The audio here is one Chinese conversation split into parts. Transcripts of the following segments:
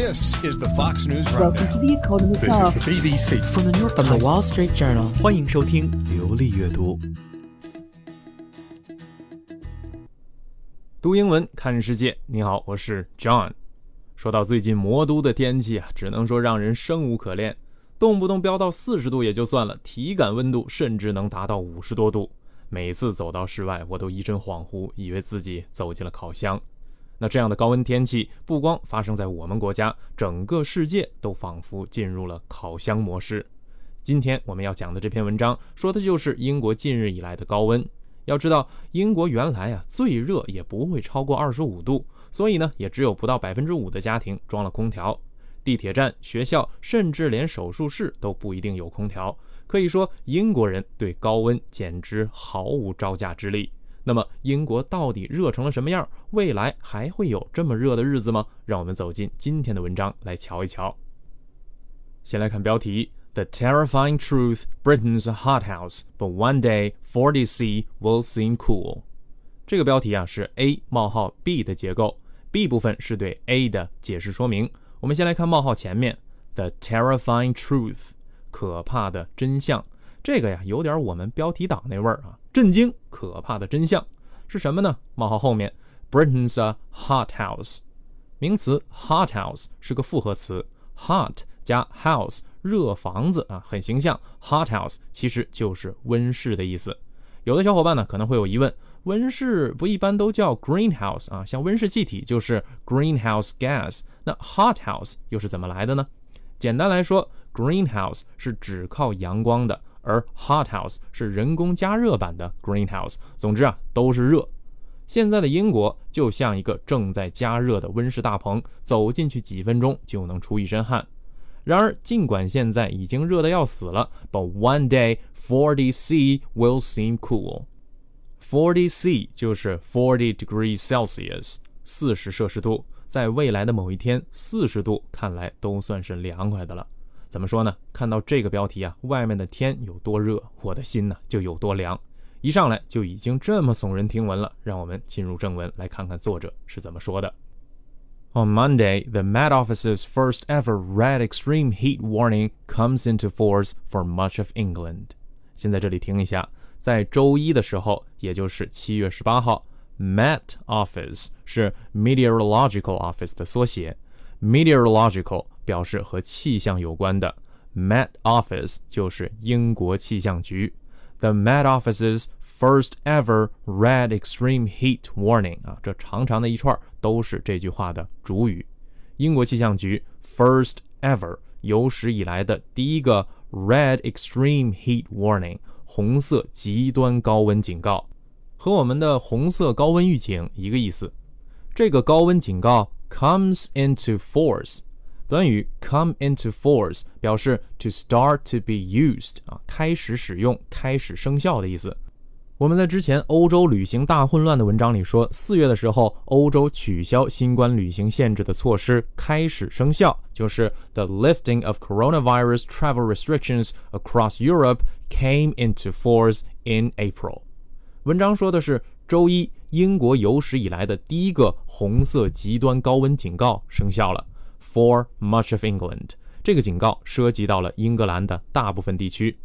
This is the Fox News Welcome to. The Economist This is BBC. From the New York From the Times，Wall Street Journal. 欢迎收听流利阅读。读英文看世界，你好，我是 John。说到最近魔都的天气啊，只能说让人生无可恋，动不动飙到四十度也就算了，体感温度甚至能达到五十多度。每次走到室外，我都一阵恍惚，以为自己走进了烤箱。那这样的高温天气，不光发生在我们国家，整个世界都仿佛进入了烤箱模式。今天我们要讲的这篇文章，说的就是英国近日以来的高温。要知道，英国原来啊最热也不会超过二十五度，所以呢，也只有不到百分之五的家庭装了空调。地铁站、学校，甚至连手术室都不一定有空调。可以说，英国人对高温简直毫无招架之力。那么，英国到底热成了什么样？未来还会有这么热的日子吗？让我们走进今天的文章来瞧一瞧。先来看标题：The terrifying truth: Britain's a hothouse, but one day 40C will seem cool。这个标题啊是 A 冒号 B 的结构，B 部分是对 A 的解释说明。我们先来看冒号前面：The terrifying truth，可怕的真相。这个呀有点我们标题党那味儿啊，震惊，可怕的真相是什么呢？冒号后面，Britain's a hothouse，名词 hothouse 是个复合词，hot 加 house 热房子啊，很形象。hothouse 其实就是温室的意思。有的小伙伴呢可能会有疑问，温室不一般都叫 greenhouse 啊？像温室气体就是 greenhouse gas，那 hothouse 又是怎么来的呢？简单来说，greenhouse 是只靠阳光的，而 hothouse 是人工加热版的 greenhouse。总之啊，都是热。现在的英国就像一个正在加热的温室大棚，走进去几分钟就能出一身汗。然而，尽管现在已经热得要死了，but one day 40C will seem cool。40C 就是 forty degrees Celsius，四十摄氏度。在未来的某一天，四十度看来都算是凉快的了。怎么说呢？看到这个标题啊，外面的天有多热，我的心呢就有多凉。一上来就已经这么耸人听闻了，让我们进入正文，来看看作者是怎么说的。On Monday, the Met Office's first ever red extreme heat warning comes into force for much of England. 先在这里停一下，在周一的时候，也就是七月十八号，Met Office 是 Meteorological Office 的缩写，Meteorological 表示和气象有关的，Met Office 就是英国气象局。The Met Office's first ever red extreme heat warning 啊，这长长的一串都是这句话的主语。英国气象局 first ever 有史以来的第一个 red extreme heat warning 红色极端高温警告，和我们的红色高温预警一个意思。这个高温警告 comes into force。短语 come into force 表示 to start to be used 啊，开始使用、开始生效的意思。我们在之前欧洲旅行大混乱的文章里说，四月的时候，欧洲取消新冠旅行限制的措施开始生效，就是 the lifting of coronavirus travel restrictions across Europe came into force in April。文章说的是周一，英国有史以来的第一个红色极端高温警告生效了。For much of England，这个警告涉及到了英格兰的大部分地区。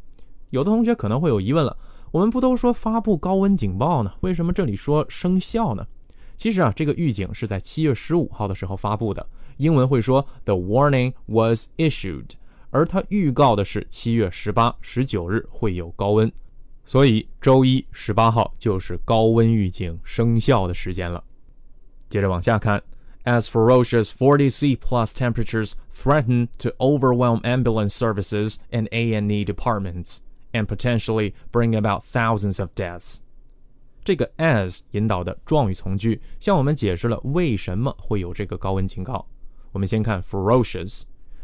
有的同学可能会有疑问了，我们不都说发布高温警报呢？为什么这里说生效呢？其实啊，这个预警是在七月十五号的时候发布的，英文会说 The warning was issued，而它预告的是七月十八、十九日会有高温，所以周一十八号就是高温预警生效的时间了。接着往下看。as ferocious 40C plus temperatures threaten to overwhelm ambulance services and A&E departments and potentially bring about thousands of deaths. 这个 as 引导的状语从句向我们解释了为什么会有这个高温警告。我们先看 ferocious，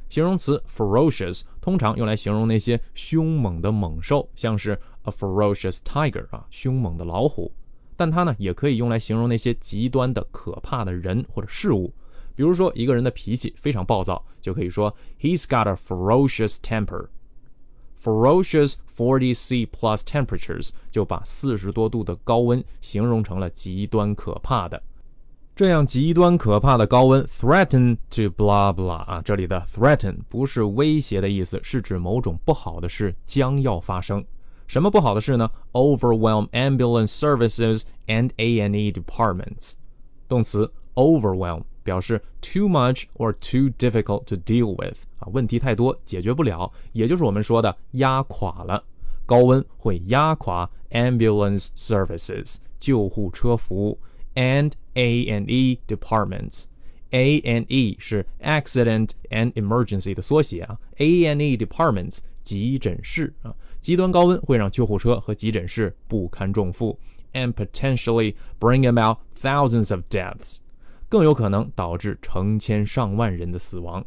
形容词 ferocious 通常用来形容那些凶猛的猛兽，像是 a ferocious tiger 啊，凶猛的老虎。 但它呢，也可以用来形容那些极端的、可怕的人或者事物。比如说，一个人的脾气非常暴躁，就可以说 He's got a ferocious temper。Ferocious 40C plus temperatures 就把四十多度的高温形容成了极端可怕的。这样极端可怕的高温，threaten to blah blah 啊，这里的 threaten 不是威胁的意思，是指某种不好的事将要发生。什么不好的事呢？Overwhelm ambulance services and A&E departments。动词 overwhelm 表示 too much or too difficult to deal with 啊，问题太多，解决不了，也就是我们说的压垮了。高温会压垮 ambulance services 救护车服务。and A and E departments. A and E 是 accident and emergency 的缩写啊，A and E departments 急诊室啊， 极端高温会让救护车和急诊室不堪重负，and potentially bring about thousands of deaths，更有可能导致成千上万人的死亡。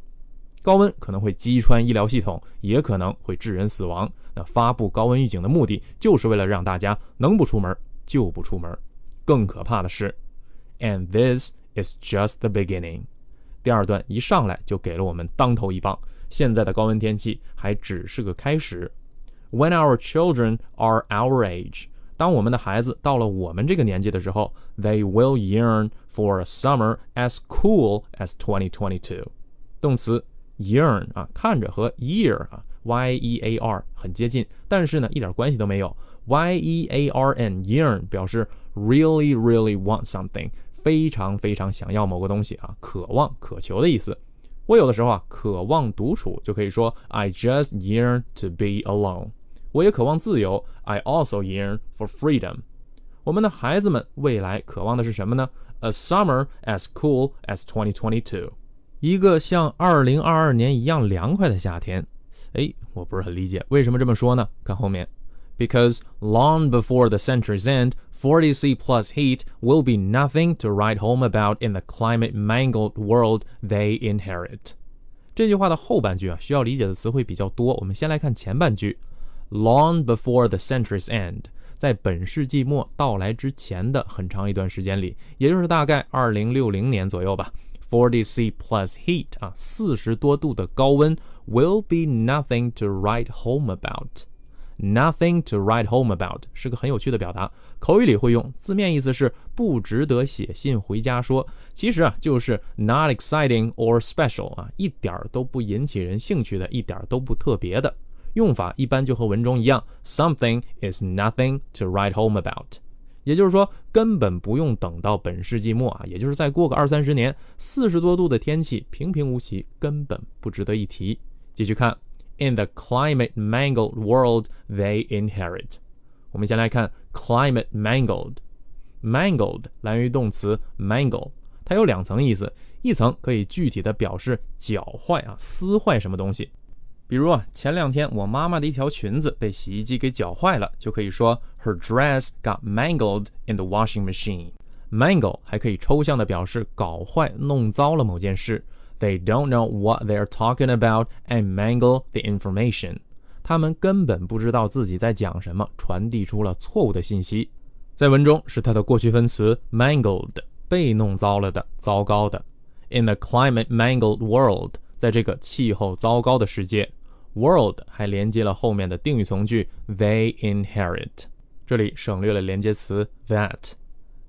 高温可能会击穿医疗系统，也可能会致人死亡。那发布高温预警的目的，就是为了让大家能不出门就不出门。更可怕的是，and this is just the beginning。第二段一上来就给了我们当头一棒，现在的高温天气还只是个开始。When our children are our age，当我们的孩子到了我们这个年纪的时候，they will yearn for a summer as cool as 2022。动词 yearn 啊，看着和 year 啊，y e a r 很接近，但是呢一点关系都没有。y e a r n yearn 表示 really really want something，非常非常想要某个东西啊，渴望、渴求的意思。我有的时候啊，渴望独处，就可以说 I just yearn to be alone。 我也渴望自由，I also yearn for freedom。我们的孩子们未来渴望的是什么呢？A summer as cool as 2022，一个像2022年一样凉快的夏天。哎，我不是很理解为什么这么说呢？看后面。because long before the century's end, 40C plus heat will be nothing to write home about in the climate mangled world they inherit. 这句话的后半句啊，需要理解的词汇比较多。我们先来看前半句 ：Long before the century's end，在本世纪末到来之前的很长一段时间里，也就是大概二零六零年左右吧。Forty C plus heat 啊，四十多度的高温 will be nothing to write home about。Nothing to write home about 是个很有趣的表达，口语里会用，字面意思是不值得写信回家说。其实啊，就是 not exciting or special 啊，一点儿都不引起人兴趣的，一点儿都不特别的。用法一般就和文中一样，something is nothing to write home about。也就是说，根本不用等到本世纪末啊，也就是再过个二三十年，四十多度的天气平平无奇，根本不值得一提。继续看。in the climate mangled world they inherit。我们先来看 climate mangled。mangled 来源于动词 mangle，它有两层意思，一层可以具体的表示搅坏啊、撕坏什么东西。比如啊，前两天我妈妈的一条裙子被洗衣机给搅坏了，就可以说 her dress got mangled in the washing machine。mangle 还可以抽象的表示搞坏、弄糟了某件事。They don't know what they're talking about and mangle the information. 他们根本不知道自己在讲什么，传递出了错误的信息。在文中是它的过去分词 mangled，被弄糟了的，糟糕的。In the climate mangled world，在这个气候糟糕的世界，world 还连接了后面的定语从句 they inherit。这里省略了连接词 that。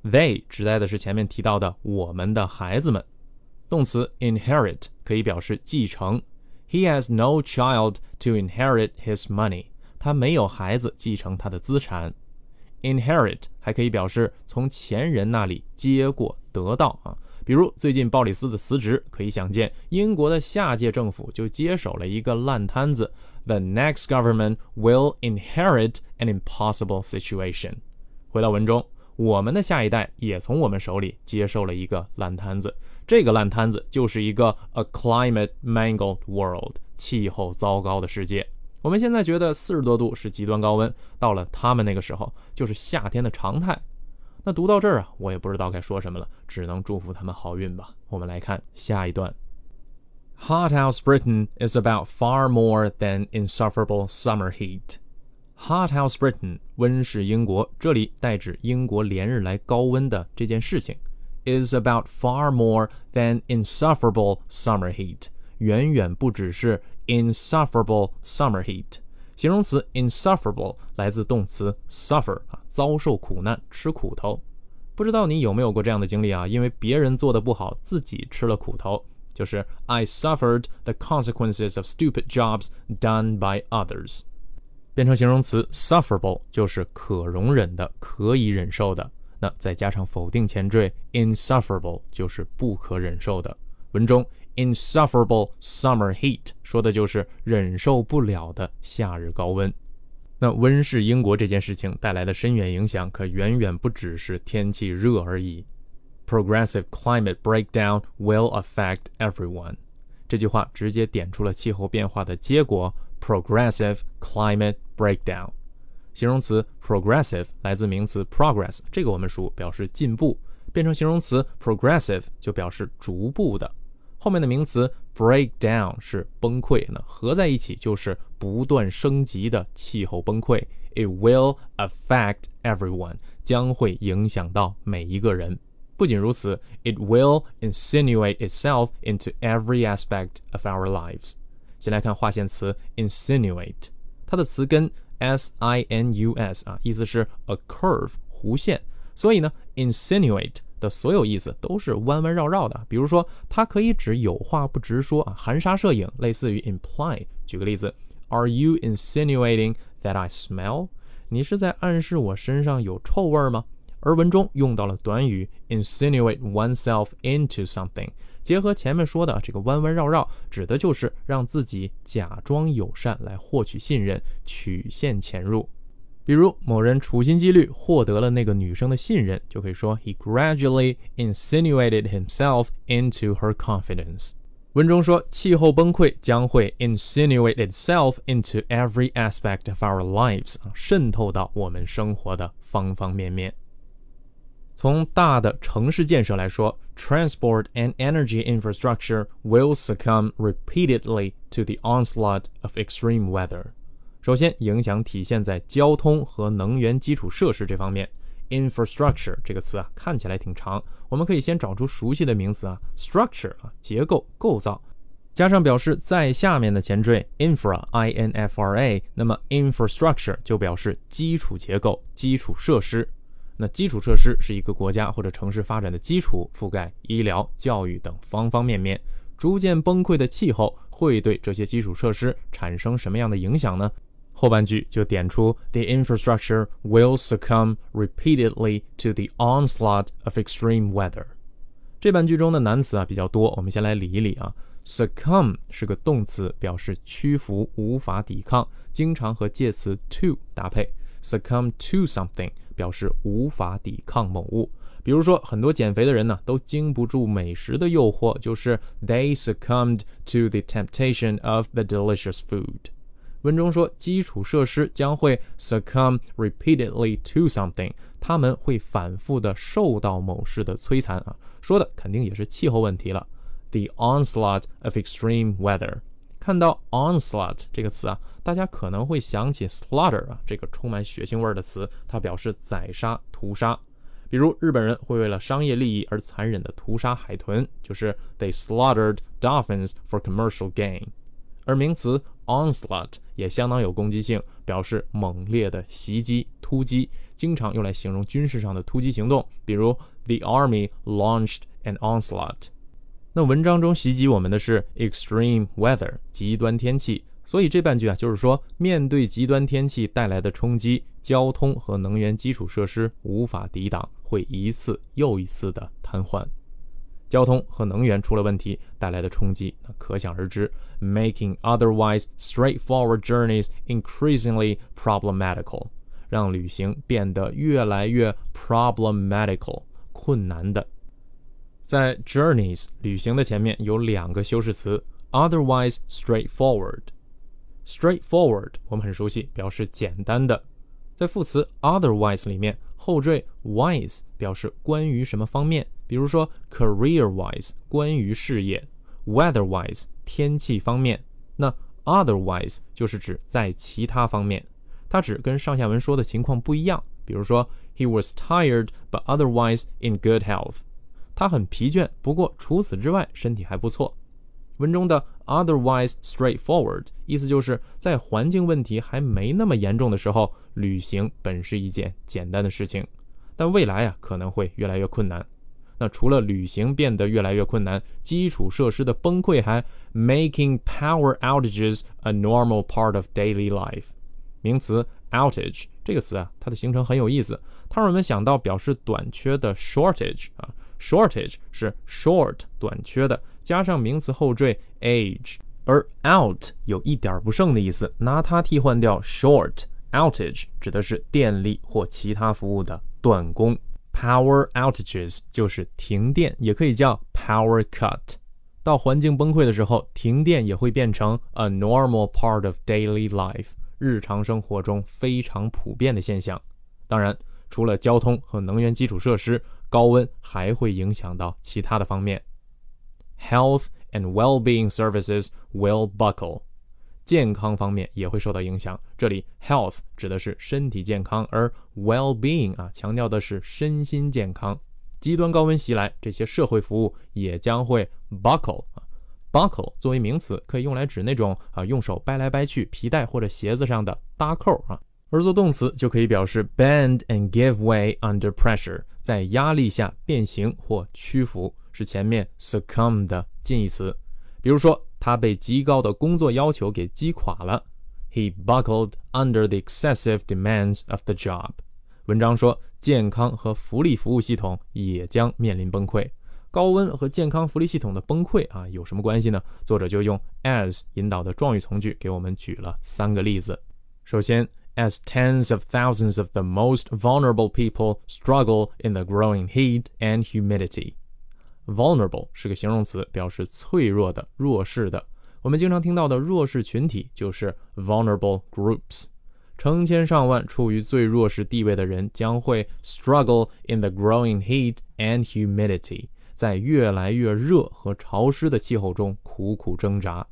They 指代的是前面提到的我们的孩子们。动词 inherit 可以表示继承。He has no child to inherit his money。他没有孩子继承他的资产。Inherit 还可以表示从前人那里接过、得到啊。比如最近鲍里斯的辞职，可以想见英国的下届政府就接手了一个烂摊子。The next government will inherit an impossible situation。回到文中。我们的下一代也从我们手里接受了一个烂摊子，这个烂摊子就是一个 a climate mangled world，气候糟糕的世界。我们现在觉得四十多度是极端高温，到了他们那个时候就是夏天的常态。那读到这儿啊，我也不知道该说什么了，只能祝福他们好运吧。我们来看下一段。Hothouse Britain is about far more than insufferable summer heat. Hothouse Britain，温室英国，这里代指英国连日来高温的这件事情，is about far more than insufferable summer heat，远远不只是 insufferable summer heat。形容词 insufferable 来自动词 suffer 啊，遭受苦难，吃苦头。不知道你有没有过这样的经历啊？因为别人做的不好，自己吃了苦头。就是 I suffered the consequences of stupid jobs done by others。变成形容词 sufferable 就是可容忍的、可以忍受的。那再加上否定前缀 insufferable 就是不可忍受的。文中 insufferable summer heat 说的就是忍受不了的夏日高温。那温室英国这件事情带来的深远影响，可远远不只是天气热而已。Progressive climate breakdown will affect everyone。这句话直接点出了气候变化的结果。Progressive climate breakdown。形容词 progressive 来自名词 progress，这个我们熟，表示进步。变成形容词 progressive 就表示逐步的。后面的名词 breakdown 是崩溃，那合在一起就是不断升级的气候崩溃。It will affect everyone，将会影响到每一个人。不仅如此，it will insinuate itself into every aspect of our lives。先来看划线词 insinuate，它的词根 s i n u s 啊，意思是 a curve 弧线，所以呢，insinuate 的所有意思都是弯弯绕绕的。比如说，它可以指有话不直说啊，含沙射影，类似于 imply。举个例子，Are you insinuating that I smell？你是在暗示我身上有臭味吗？而文中用到了短语 insinuate oneself into something，结合前面说的这个弯弯绕绕，指的就是让自己假装友善来获取信任，曲线潜入。比如某人处心积虑获得了那个女生的信任，就可以说 he gradually insinuated himself into her confidence。文中说气候崩溃将会 insinuate itself into every aspect of our lives，啊，渗透到我们生活的方方面面。从大的城市建设来说，transport and energy infrastructure will succumb repeatedly to the onslaught of extreme weather。 首先，影响体现在交通和能源基础设施这方面。infrastructure 这个词啊，看起来挺长，我们可以先找出熟悉的名词啊，structure 啊，结构、构造，加上表示在下面的前缀 infra，i n f r a，那么 infrastructure 就表示基础结构、基础设施。那基础设施是一个国家或者城市发展的基础，覆盖医疗、教育等方方面面。逐渐崩溃的气候会对这些基础设施产生什么样的影响呢？后半句就点出：The infrastructure will succumb repeatedly to the onslaught of extreme weather。这半句中的难词啊比较多，我们先来理一理啊。Succumb 是个动词，表示屈服、无法抵抗，经常和介词 to 搭配。Succumb to something。表示无法抵抗某物，比如说很多减肥的人呢，都经不住美食的诱惑，就是 they succumbed to the temptation of the delicious food。 文中说基础设施将会 succumb repeatedly to something，他们会反复的受到某事的摧残啊，说的肯定也是气候问题了。The onslaught of extreme weather。看到 onslaught 这个词啊，大家可能会想起 slaughter 啊，这个充满血腥味的词，它表示宰杀、屠杀。比如日本人会为了商业利益而残忍的屠杀海豚，就是 they slaughtered dolphins for commercial gain。而名词 onslaught 也相当有攻击性，表示猛烈的袭击、突击，经常用来形容军事上的突击行动。比如 the army launched an onslaught。那文章中袭击我们的是 extreme weather 极端天气，所以这半句啊，就是说面对极端天气带来的冲击，交通和能源基础设施无法抵挡，会一次又一次的瘫痪。交通和能源出了问题，带来的冲击那可想而知，making otherwise straightforward journeys increasingly problematical，让旅行变得越来越 problematical 困难的。在 journeys 旅行的前面有两个修饰词，otherwise straightforward。straightforward 我们很熟悉，表示简单的。在副词 otherwise 里面，后缀 wise 表示关于什么方面，比如说 career-wise 关于事业，weather-wise 天气方面。那 otherwise 就是指在其他方面，它指跟上下文说的情况不一样。比如说 he was tired but otherwise in good health。他很疲倦，不过除此之外身体还不错。文中的 otherwise straightforward 意思就是在环境问题还没那么严重的时候，旅行本是一件简单的事情。但未来啊可能会越来越困难。那除了旅行变得越来越困难，基础设施的崩溃还 making power outages a normal part of daily life。名词 outage 这个词啊，它的形成很有意思，它让我们想到表示短缺的 shortage 啊，shortage 是 short 短缺的，加上名词后缀 age，而 out 有一点不剩的意思，拿它替换掉 short outage 指的是电力或其他服务的断供。Power outages 就是停电，也可以叫 power cut。到环境崩溃的时候，停电也会变成 a normal part of daily life，日常生活中非常普遍的现象。当然，除了交通和能源基础设施，高温还会影响到其他的方面。Health and well-being services will buckle。健康方面也会受到影响。这里 health 指的是身体健康，而 well-being 啊强调的是身心健康。极端高温袭来，这些社会服务也将会 buckle 啊。buckle 作为名词，可以用来指那种啊用手掰来掰去皮带或者鞋子上的搭扣啊，而做动词就可以表示 bend and give way under pressure，在压力下变形或屈服，是前面 succumb 的近义词。比如说。他被极高的工作要求给击垮了。He buckled under the excessive demands of the job。文章说，健康和福利服务系统也将面临崩溃。高温和健康福利系统的崩溃啊，有什么关系呢？作者就用 as 引导的状语从句给我们举了三个例子。首先，as tens of thousands of the most vulnerable people struggle in the growing heat and humidity。Vulnerable 是个形容词，表示脆弱的、弱势的。我们经常听到的弱势群体就是 vulnerable groups。成千上万处于最弱势地位的人将会 struggle in the growing heat and humidity，在越来越热和潮湿的气候中苦苦挣扎。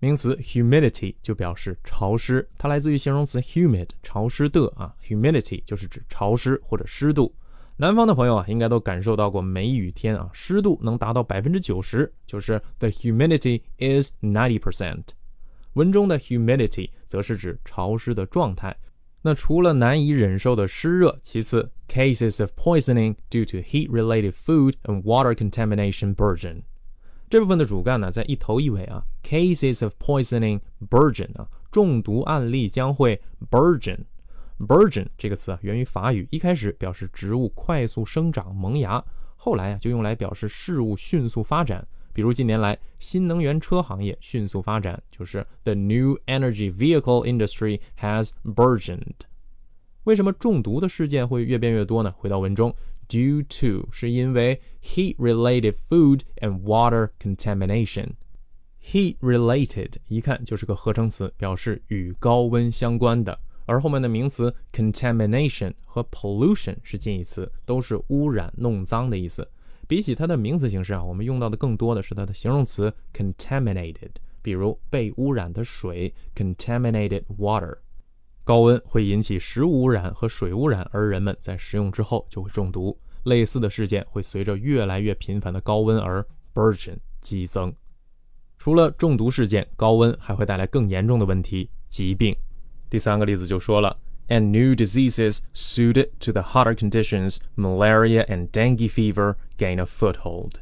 名词 humidity 就表示潮湿，它来自于形容词 humid，潮湿的啊。humidity 就是指潮湿或者湿度。南方的朋友啊，应该都感受到过梅雨天啊，湿度能达到百分之九十，就是 the humidity is ninety percent。文中的 humidity 则是指潮湿的状态。那除了难以忍受的湿热，其次 cases of poisoning due to heat-related food and water contamination burgeon。这部分的主干呢，在一头一尾啊，cases of poisoning burgeon 啊，中毒案例将会 burgeon。 Burgeon 这个词啊，源于法语，一开始表示植物快速生长萌芽，后来啊就用来表示事物迅速发展。比如近年来新能源车行业迅速发展，就是 The new energy vehicle industry has burgeoned。为什么中毒的事件会越变越多呢？回到文中，due to 是因为 heat-related food and water contamination。heat-related 一看就是个合成词，表示与高温相关的。而后面的名词 contamination 和 pollution 是近义词，都是污染、弄脏的意思。比起它的名词形式啊，我们用到的更多的是它的形容词 contaminated，比如被污染的水 contaminated water。高温会引起食物污染和水污染，而人们在食用之后就会中毒。类似的事件会随着越来越频繁的高温而 burgeon 激增。除了中毒事件，高温还会带来更严重的问题——疾病。第三个例子就说了，and new diseases suited to the hotter conditions, malaria and dengue fever gain a foothold。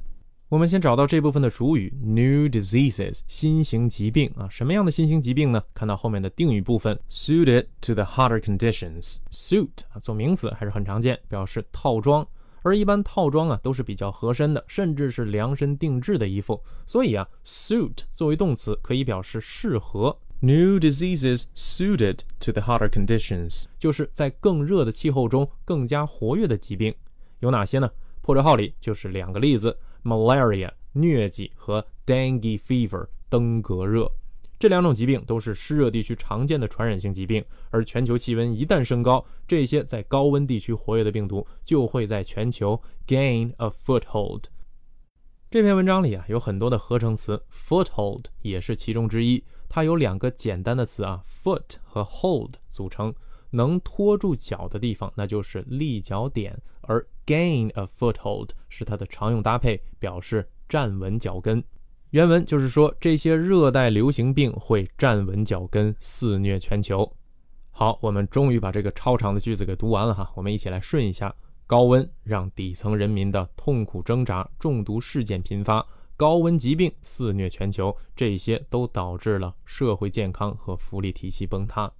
我们先找到这部分的主语 new diseases 新型疾病啊，什么样的新型疾病呢？看到后面的定语部分 suited to the hotter conditions。suit 啊做名词还是很常见，表示套装，而一般套装啊都是比较合身的，甚至是量身定制的衣服，所以啊 suit 作为动词可以表示适合。New diseases suited to the hotter conditions，就是在更热的气候中更加活跃的疾病有哪些呢？破折号里就是两个例子：malaria 疟疾和 dengue fever 登革热。这两种疾病都是湿热地区常见的传染性疾病，而全球气温一旦升高，这些在高温地区活跃的病毒就会在全球 gain a foothold。这篇文章里啊有很多的合成词，foothold 也是其中之一。它有两个简单的词啊，foot 和 hold 组成，能托住脚的地方，那就是立脚点。而 gain a foothold 是它的常用搭配，表示站稳脚跟。原文就是说，这些热带流行病会站稳脚跟，肆虐全球。好，我们终于把这个超长的句子给读完了哈，我们一起来顺一下。高温让底层人民的痛苦挣扎、中毒事件频发，高温疾病肆虐全球，这些都导致了社会健康和福利体系崩塌。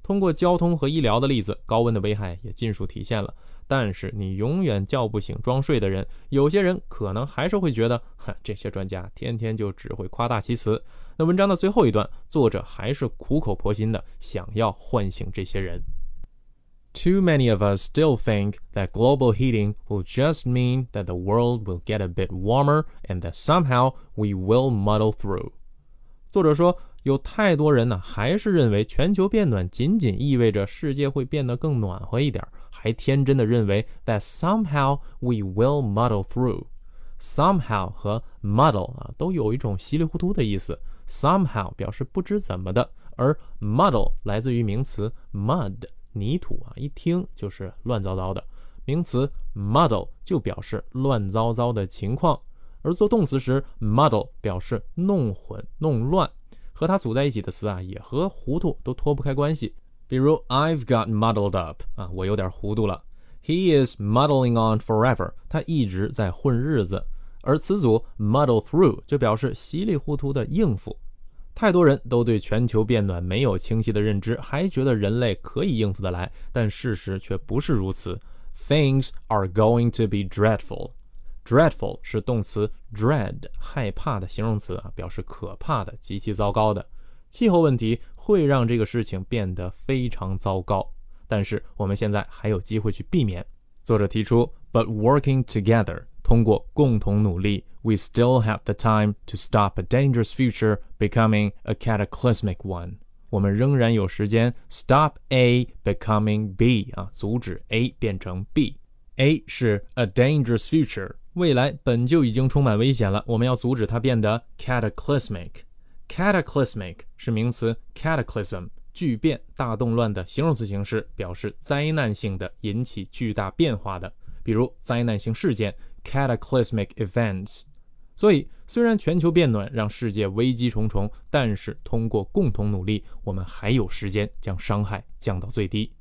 通过交通和医疗的例子，高温的危害也尽数体现了。但是你永远叫不醒装睡的人，有些人可能还是会觉得，哼，这些专家天天就只会夸大其词。那文章的最后一段，作者还是苦口婆心的想要唤醒这些人。Too many of us still think that global heating will just mean that the world will get a bit warmer and that somehow we will muddle through。作者说。有太多人呢，还是认为全球变暖仅仅意味着世界会变得更暖和一点，还天真的认为 that somehow we will muddle through。somehow 和 muddle 啊，都有一种稀里糊涂的意思。somehow 表示不知怎么的，而 muddle 来自于名词 mud 泥土啊，一听就是乱糟糟的。名词 muddle 就表示乱糟糟的情况，而做动词时 muddle 表示弄混、弄乱。和它组在一起的词啊，也和糊涂都脱不开关系。比如 I've got muddled up 啊，我有点糊涂了。He is muddling on forever，他一直在混日子。而词组 muddle through 就表示稀里糊涂的应付。太多人都对全球变暖没有清晰的认知，还觉得人类可以应付得来，但事实却不是如此。Things are going to be dreadful。Dreadful 是动词 dread 害怕的形容词啊，表示可怕的、极其糟糕的。气候问题会让这个事情变得非常糟糕，但是我们现在还有机会去避免。作者提出，But working together，通过共同努力，we still have the time to stop a dangerous future becoming a cataclysmic one。我们仍然有时间 stop A becoming B 啊，阻止 A 变成 B。A 是 a dangerous future。未来本就已经充满危险了，我们要阻止它变得 cataclysmic。cataclysmic 是名词 cataclysm 巨变、大动乱的形容词形式，表示灾难性的、引起巨大变化的，比如灾难性事件 cataclysmic events。所以，虽然全球变暖让世界危机重重，但是通过共同努力，我们还有时间将伤害降到最低。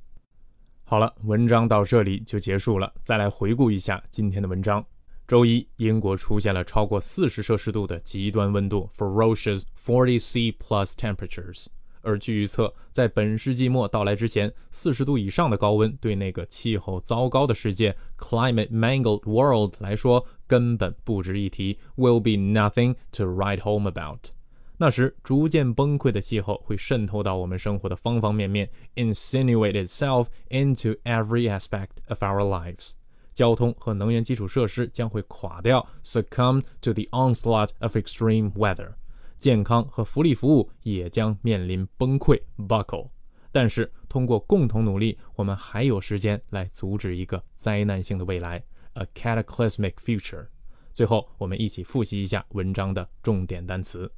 好了，文章到这里就结束了。再来回顾一下今天的文章。周一，英国出现了超过四十摄氏度的极端温度 （ferocious 40C plus temperatures）。而据预测，在本世纪末到来之前，四十度以上的高温对那个气候糟糕的世界 （climate mangled world） 来说根本不值一提，will be nothing to write home about。那时，逐渐崩溃的气候会渗透到我们生活的方方面面，insinuate itself into every aspect of our lives。交通和能源基础设施将会垮掉，succumb to the onslaught of extreme weather。 健康和福利服务也将面临崩溃，buckle。但是，通过共同努力，我们还有时间来阻止一个灾难性的未来，a cataclysmic future。最后，我们一起复习一下文章的重点单词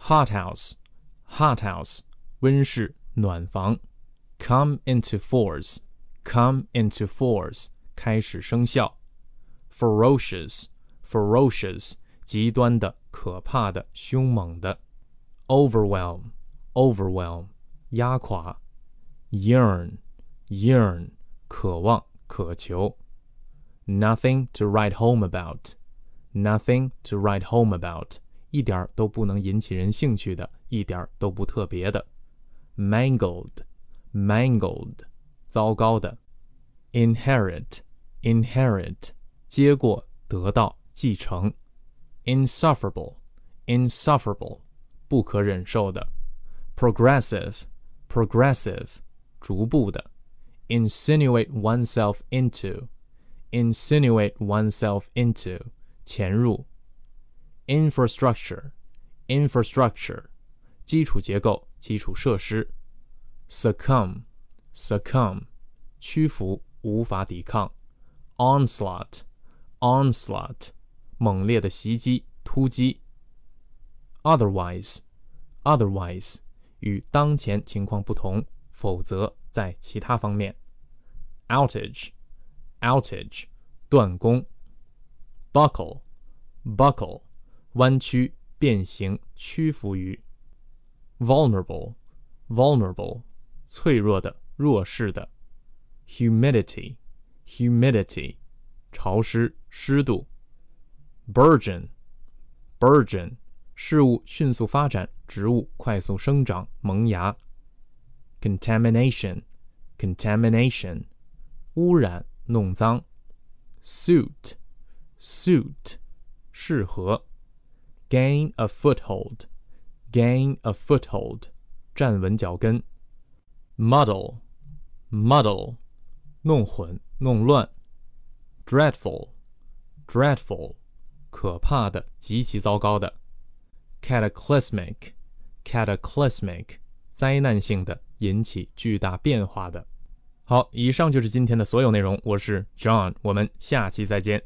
：hothouse，hothouse，温室、暖房；come into force，come into force。开始生效，ferocious，ferocious，极端的、可怕的、凶猛的，overwhelm，overwhelm，压垮，yearn，yearn，渴望、渴求，nothing to write home about，nothing to write home about，一点都不能引起人兴趣的，一点都不特别的，mangled，mangled，糟糕的，inherit。inherit 接过得到继承 ，insufferable insufferable 不可忍受的，progressive progressive 逐步的，insinuate oneself into insinuate oneself into 潜入，infrastructure infrastructure 基础结构基础设施，succumb succumb 屈服无法抵抗。onslaught, onslaught， 猛烈的袭击、突击。otherwise, otherwise，与当前情况不同，否则在其他方面。outage, outage，断供。buckle, buckle，弯曲、变形、屈服于。vulnerable, vulnerable，脆弱的、弱势的。humidity humidity，潮湿、湿度 ；burgeon，burgeon，事物迅速发展，植物快速生长、萌芽；contamination，contamination，污染、弄脏；suit，suit，适合；gain a foothold，gain a foothold，站稳脚跟；muddle，muddle，弄混。弄乱，dreadful，dreadful， 可怕的，极其糟糕的，cataclysmic，cataclysmic，灾难性的，引起巨大变化的。好，以上就是今天的所有内容。我是 John，我们下期再见。